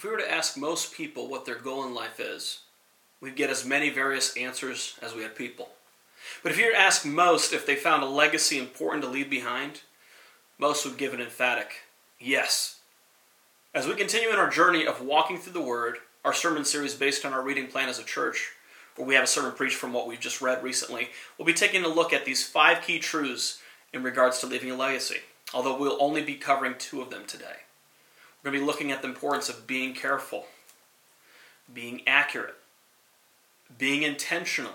If we were to ask most people what their goal in life is, we'd get as many various answers as we had people. But if you were to ask most if they found a legacy important to leave behind, most would give an emphatic yes. As we continue in our journey of walking through the Word, our sermon series based on our reading plan as a church, we have a sermon preached from what we've just read recently, we'll be taking a look at these five key truths in regards to leaving a legacy, although we'll only be covering two of them today. We're going to be looking at the importance of being careful, being accurate, being intentional,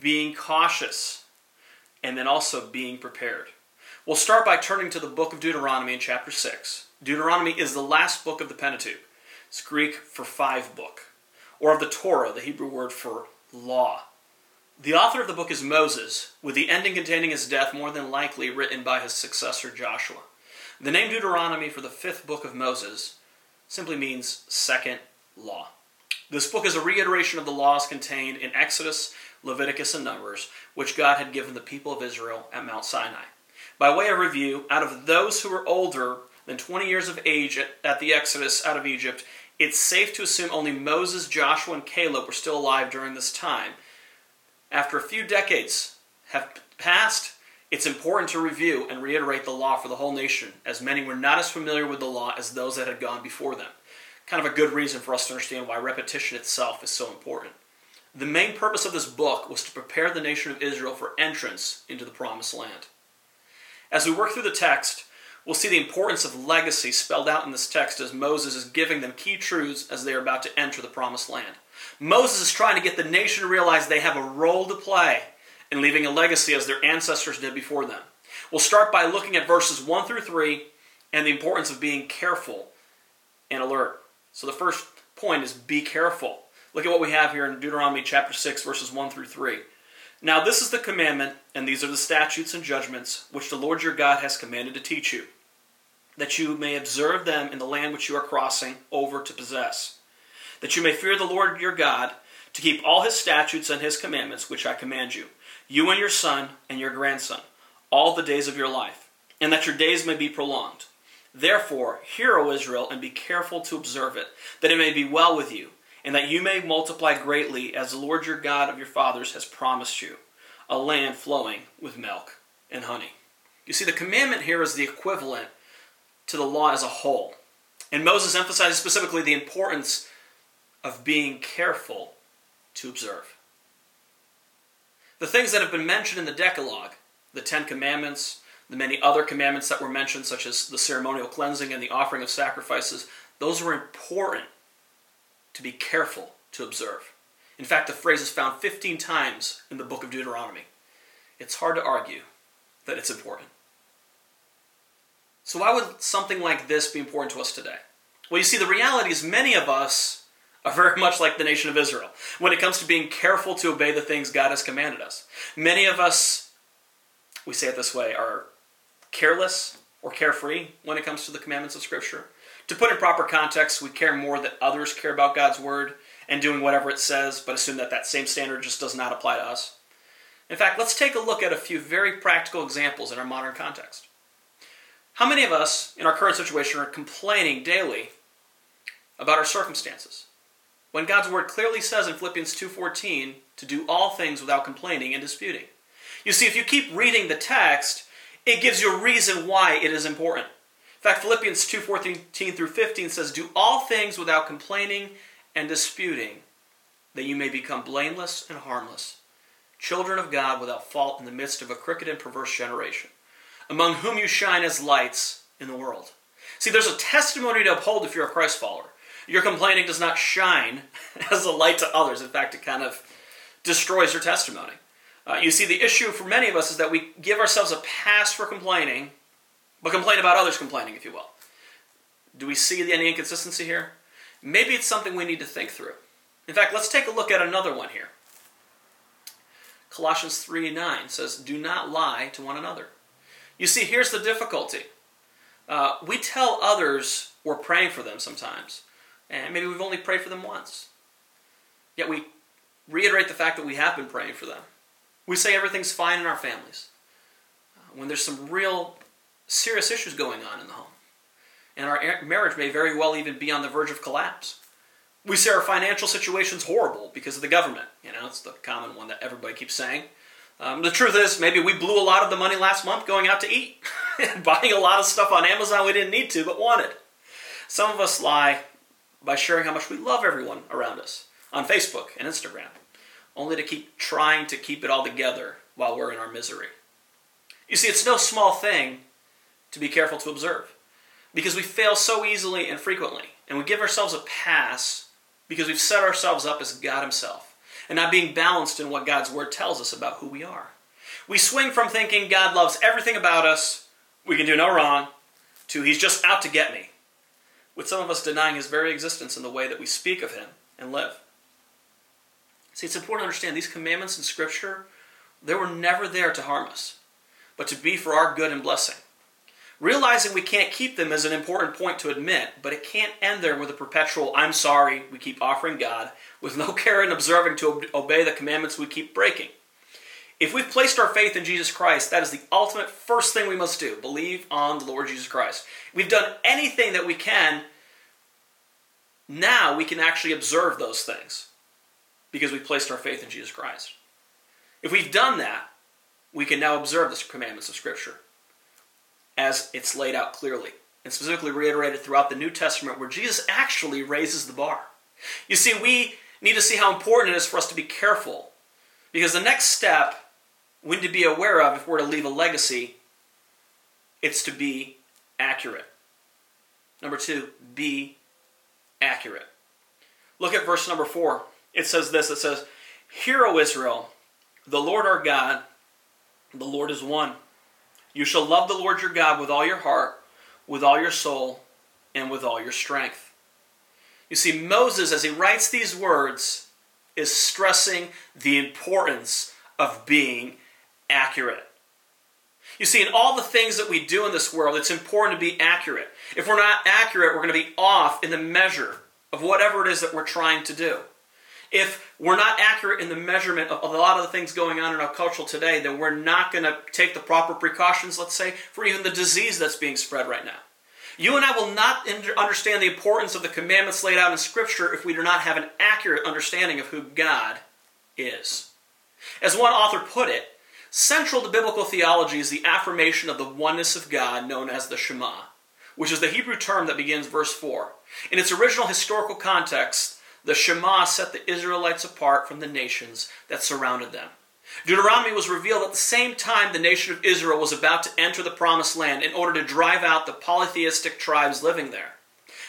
being cautious, and then also being prepared. We'll start by turning to the book of Deuteronomy in chapter 6. Deuteronomy is the last book of the Pentateuch. It's Greek for five book, or of the Torah, the Hebrew word for law. The author of the book is Moses, with the ending containing his death more than likely written by his successor Joshua. The name Deuteronomy for the fifth book of Moses simply means second law. This book is a reiteration of the laws contained in Exodus, Leviticus, and Numbers, which God had given the people of Israel at Mount Sinai. By way of review, out of those who were older than 20 years of age at the Exodus out of Egypt, it's safe to assume only Moses, Joshua, and Caleb were still alive during this time. After a few decades have passed, it's important to review and reiterate the law for the whole nation, as many were not as familiar with the law as those that had gone before them. Kind of a good reason for us to understand why repetition itself is so important. The main purpose of this book was to prepare the nation of Israel for entrance into the promised land. As we work through the text, we'll see the importance of legacy spelled out in this text as Moses is giving them key truths as they are about to enter the promised land. Moses is trying to get the nation to realize they have a role to play in leaving a legacy as their ancestors did before them. We'll start by looking at verses 1 through 3 and the importance of being careful and alert. So the first point is be careful. Look at what we have here in Deuteronomy chapter 6, verses 1 through 3. Now, this is the commandment, and these are the statutes and judgments which the Lord your God has commanded to teach you, that you may observe them in the land which you are crossing over to possess, that you may fear the Lord your God, to keep all his statutes and his commandments which I command you, you and your son and your grandson, all the days of your life, and that your days may be prolonged. Therefore, hear, O Israel, and be careful to observe it, that it may be well with you and that you may multiply greatly as the Lord your God of your fathers has promised you, a land flowing with milk and honey. You see, the commandment here is the equivalent to the law as a whole. And Moses emphasizes specifically the importance of being careful to observe. The things that have been mentioned in the Decalogue, the Ten Commandments, the many other commandments that were mentioned, such as the ceremonial cleansing and the offering of sacrifices, those were important to be careful to observe. In fact, the phrase is found 15 times in the book of Deuteronomy. It's hard to argue that it's important. So, why would something like this be important to us today? Well, you see, the reality is many of us are very much like the nation of Israel when it comes to being careful to obey the things God has commanded us. Many of us, we say it this way, are careless or carefree when it comes to the commandments of Scripture. To put in proper context, we care more that others care about God's word and doing whatever it says, but assume that that same standard just does not apply to us. In fact, let's take a look at a few very practical examples in our modern context. How many of us in our current situation are complaining daily about our circumstances? When God's word clearly says in Philippians 2:14 to do all things without complaining and disputing. You see, if you keep reading the text, it gives you a reason why it is important. In fact, Philippians 2:14 through 15 says, "Do all things without complaining and disputing, that you may become blameless and harmless, children of God without fault in the midst of a crooked and perverse generation, among whom you shine as lights in the world." See, there's a testimony to uphold if you're a Christ follower. Your complaining does not shine as a light to others. In fact, it kind of destroys your testimony. Uh, you see, the issue for many of us is that we give ourselves a pass for complaining but complain about others complaining, if you will. Do we see any inconsistency here? Maybe it's something we need to think through. In fact, let's take a look at another one here. Colossians 3 9 says, Do not lie to one another. You see, here's the difficulty. Uh, we tell others we're praying for them sometimes, and maybe we've only prayed for them once. Yet we reiterate the fact that we have been praying for them. We say everything's fine in our families. When there's some real serious issues going on in the home. And our marriage may very well even be on the verge of collapse. We say our financial situation's horrible because of the government. You know, it's the common one that everybody keeps saying. Um, the truth is, maybe we blew a lot of the money last month going out to eat buying a lot of stuff on Amazon we didn't need to but wanted. Some of us lie by sharing how much we love everyone around us on Facebook and Instagram, only to keep trying to keep it all together while we're in our misery. You see, it's no small thing to be careful to observe because we fail so easily and frequently, and we give ourselves a pass because we've set ourselves up as God Himself and not being balanced in what God's Word tells us about who we are. We swing from thinking God loves everything about us, we can do no wrong, to He's just out to get me with some of us denying his very existence in the way that we speak of him and live. See, it's important to understand these commandments in Scripture, they were never there to harm us, but to be for our good and blessing. Realizing we can't keep them is an important point to admit, but it can't end there with a perpetual, I'm sorry, we keep offering God, with no care in observing to obey the commandments we keep breaking. If we've placed our faith in Jesus Christ, that is the ultimate first thing we must do believe on the Lord Jesus Christ. We've done anything that we can, now we can actually observe those things because we've placed our faith in Jesus Christ. If we've done that, we can now observe the commandments of Scripture as it's laid out clearly and specifically reiterated throughout the New Testament where Jesus actually raises the bar. You see, we need to see how important it is for us to be careful because the next step we need to be aware of if we're to leave a legacy, it's to be accurate. Number two, be accurate. Look at verse number four. It says this it says, Hear, O Israel, the Lord our God, the Lord is one. You shall love the Lord your God with all your heart, with all your soul, and with all your strength. You see, Moses, as he writes these words, is stressing the importance of being accurate. You see, in all the things that we do in this world, it's important to be accurate. If we're not accurate, we're going to be off in the measure of whatever it is that we're trying to do. If we're not accurate in the measurement of a lot of the things going on in our culture today, then we're not going to take the proper precautions, let's say, for even the disease that's being spread right now. You and I will not understand the importance of the commandments laid out in Scripture if we do not have an accurate understanding of who God is. As one author put it, Central to biblical theology is the affirmation of the oneness of God known as the Shema, which is the Hebrew term that begins verse 4. In its original historical context, the Shema set the Israelites apart from the nations that surrounded them. Deuteronomy was revealed at the same time the nation of Israel was about to enter the promised land in order to drive out the polytheistic tribes living there.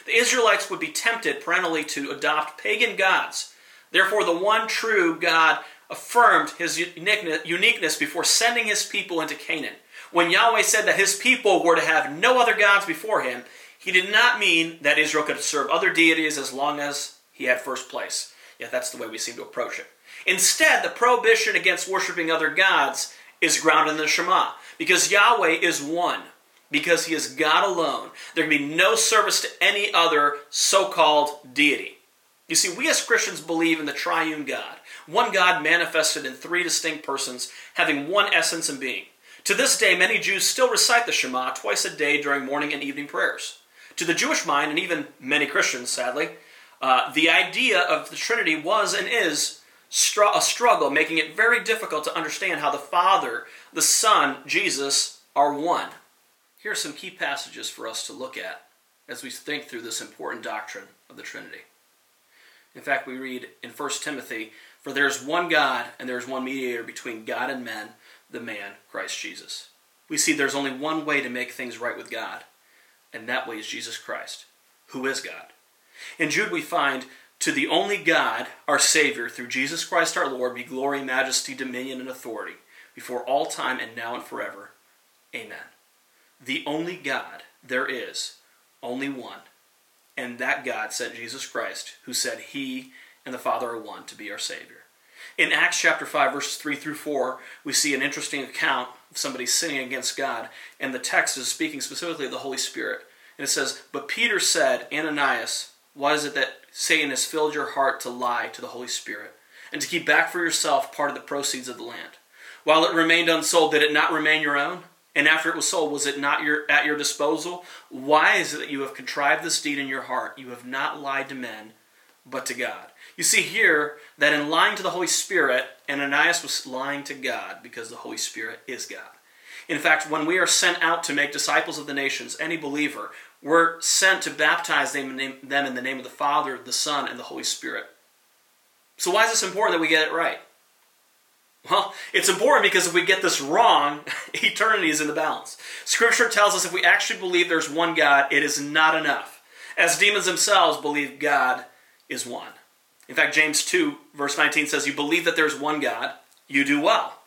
The Israelites would be tempted perennially to adopt pagan gods. Therefore, the one true God affirmed his uniqueness before sending his people into Canaan. When Yahweh said that his people were to have no other gods before him, he did not mean that Israel could serve other deities as long as he had first place. Yet that's the way we seem to approach it. Instead, the prohibition against worshiping other gods is grounded in the Shema, because Yahweh is one, because he is God alone. There can be no service to any other so called deity. You see, we as Christians believe in the triune God, one God manifested in three distinct persons, having one essence and being. To this day, many Jews still recite the Shema twice a day during morning and evening prayers. To the Jewish mind, and even many Christians, sadly, uh, the idea of the Trinity was and is str- a struggle, making it very difficult to understand how the Father, the Son, Jesus are one. Here are some key passages for us to look at as we think through this important doctrine of the Trinity. In fact, we read in 1 Timothy for there is one God, and there is one mediator between God and men, the man, Christ Jesus. We see there's only one way to make things right with God, and that way is Jesus Christ, who is God. In Jude, we find, To the only God, our Savior, through Jesus Christ our Lord, be glory, majesty, dominion, and authority, before all time and now and forever. Amen. The only God there is, only one, and that God sent Jesus Christ, who said he and the Father are one to be our Savior. In Acts chapter 5, verses 3 through 4, we see an interesting account of somebody sinning against God, and the text is speaking specifically of the Holy Spirit. And it says, But Peter said, Ananias, why is it that Satan has filled your heart to lie to the Holy Spirit and to keep back for yourself part of the proceeds of the land. While it remained unsold, did it not remain your own? And after it was sold, was it not your, at your disposal? Why is it that you have contrived this deed in your heart? You have not lied to men, but to God. You see here that in lying to the Holy Spirit, Ananias was lying to God because the Holy Spirit is God. In fact, when we are sent out to make disciples of the nations, any believer, we're sent to baptize them in the name of the Father, the Son, and the Holy Spirit. So, why is this important that we get it right? Well, it's important because if we get this wrong, eternity is in the balance. Scripture tells us if we actually believe there's one God, it is not enough. As demons themselves believe God is one. In fact, James 2, verse 19 says, You believe that there's one God, you do well.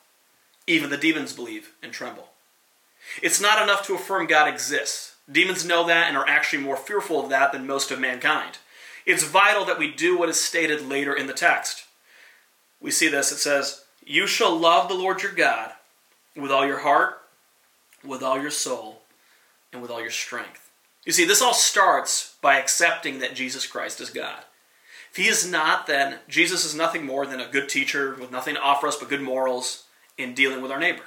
Even the demons believe and tremble. It's not enough to affirm God exists. Demons know that and are actually more fearful of that than most of mankind. It's vital that we do what is stated later in the text. We see this. It says, You shall love the Lord your God with all your heart, with all your soul, and with all your strength. You see, this all starts by accepting that Jesus Christ is God. If he is not, then Jesus is nothing more than a good teacher with nothing to offer us but good morals in dealing with our neighbor.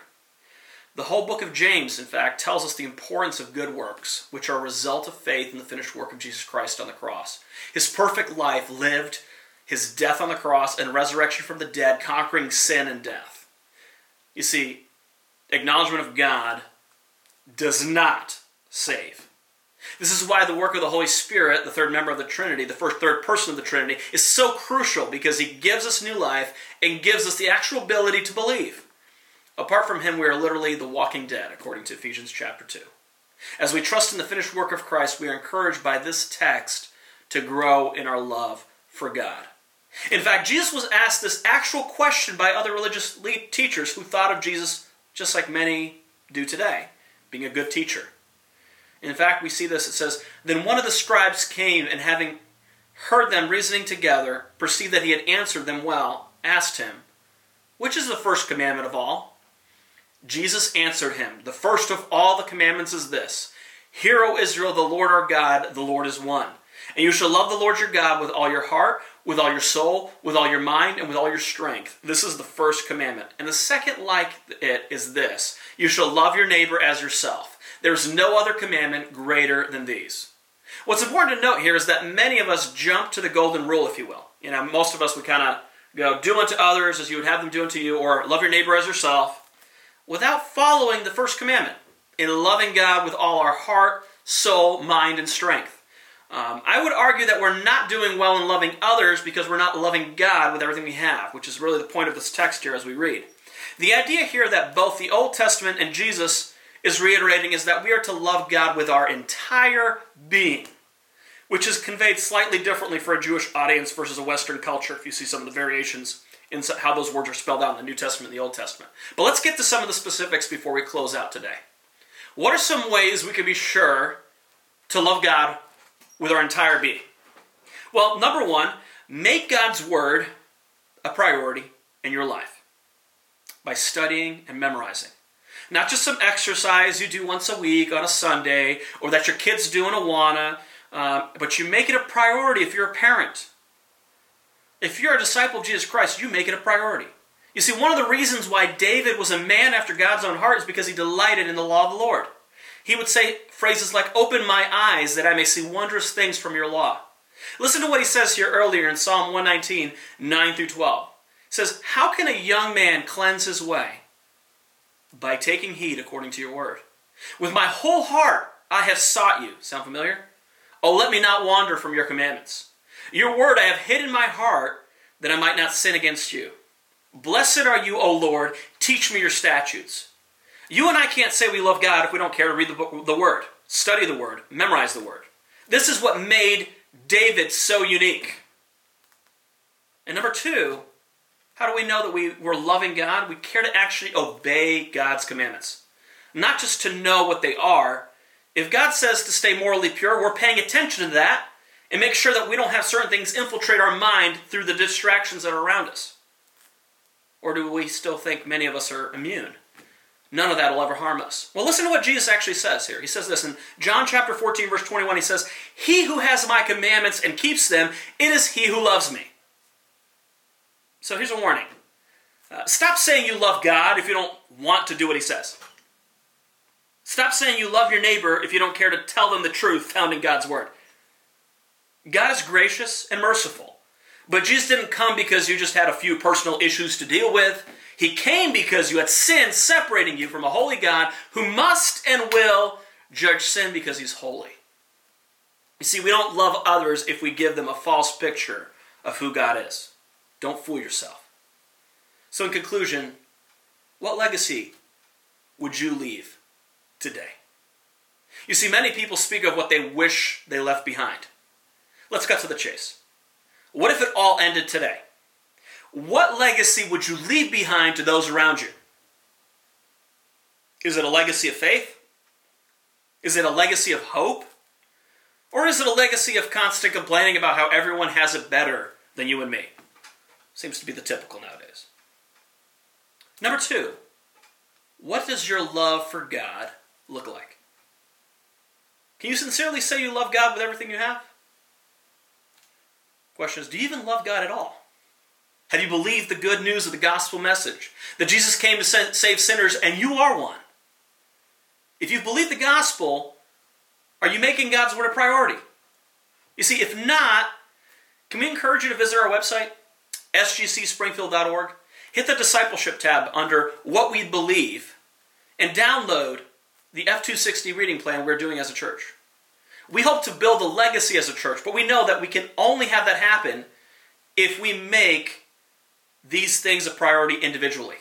The whole book of James, in fact, tells us the importance of good works, which are a result of faith in the finished work of Jesus Christ on the cross. His perfect life lived, his death on the cross, and resurrection from the dead, conquering sin and death. You see, acknowledgement of God does not save. This is why the work of the Holy Spirit, the third member of the Trinity, the first third person of the Trinity, is so crucial because he gives us new life and gives us the actual ability to believe. Apart from him, we are literally the walking dead, according to Ephesians chapter 2. As we trust in the finished work of Christ, we are encouraged by this text to grow in our love for God. In fact, Jesus was asked this actual question by other religious teachers who thought of Jesus just like many do today, being a good teacher. In fact, we see this. It says, Then one of the scribes came and having heard them reasoning together, perceived that he had answered them well, asked him, Which is the first commandment of all? Jesus answered him, The first of all the commandments is this Hear, O Israel, the Lord our God, the Lord is one. And you shall love the Lord your God with all your heart, with all your soul, with all your mind, and with all your strength. This is the first commandment. And the second, like it, is this You shall love your neighbor as yourself. There is no other commandment greater than these. What's important to note here is that many of us jump to the golden rule, if you will. You know, most of us would kind of go, do unto others as you would have them do unto you, or love your neighbor as yourself without following the first commandment in loving God with all our heart, soul, mind, and strength. Um, I would argue that we're not doing well in loving others because we're not loving God with everything we have, which is really the point of this text here as we read. The idea here that both the Old Testament and Jesus is reiterating is that we are to love God with our entire being, which is conveyed slightly differently for a Jewish audience versus a Western culture, if you see some of the variations in how those words are spelled out in the New Testament and the Old Testament. But let's get to some of the specifics before we close out today. What are some ways we can be sure to love God with our entire being? Well, number one, make God's Word a priority in your life by studying and memorizing. Not just some exercise you do once a week on a Sunday or that your kids do in Awana, uh, but you make it a priority if you're a parent if you're a disciple of Jesus Christ, you make it a priority. You see, one of the reasons why David was a man after God's own heart is because he delighted in the law of the Lord. He would say phrases like, Open my eyes that I may see wondrous things from your law. Listen to what he says here earlier in Psalm 119, 9 through 12. He says, How can a young man cleanse his way? By taking heed according to your word. With my whole heart I have sought you. Sound familiar? Oh, let me not wander from your commandments. Your word I have hid in my heart that I might not sin against you. Blessed are you, O Lord. Teach me your statutes. You and I can't say we love God if we don't care to read the, the word, study the word, memorize the word. This is what made David so unique. And number two, how do we know that we, we're loving God? We care to actually obey God's commandments. Not just to know what they are. If God says to stay morally pure, we're paying attention to that and make sure that we don't have certain things infiltrate our mind through the distractions that are around us? Or do we still think many of us are immune? None of that will ever harm us. Well, listen to what Jesus actually says here. He says this in John chapter 14, verse 21. He says, He who has my commandments and keeps them, it is he who loves me. So here's a warning uh, stop saying you love God if you don't want to do what He says. Stop saying you love your neighbor if you don't care to tell them the truth found in God's Word. God is gracious and merciful. But Jesus didn't come because you just had a few personal issues to deal with. He came because you had sin separating you from a holy God who must and will judge sin because he's holy. You see, we don't love others if we give them a false picture of who God is. Don't fool yourself. So, in conclusion, what legacy would you leave today? You see, many people speak of what they wish they left behind. Let's cut to the chase. What if it all ended today? What legacy would you leave behind to those around you? Is it a legacy of faith? Is it a legacy of hope? Or is it a legacy of constant complaining about how everyone has it better than you and me? Seems to be the typical nowadays. Number two, what does your love for God look like? Can you sincerely say you love God with everything you have? Question is, do you even love God at all? Have you believed the good news of the gospel message? That Jesus came to save sinners and you are one? If you believe the gospel, are you making God's word a priority? You see, if not, can we encourage you to visit our website, sgcspringfield.org? Hit the discipleship tab under what we believe and download the F260 reading plan we're doing as a church. We hope to build a legacy as a church, but we know that we can only have that happen if we make these things a priority individually.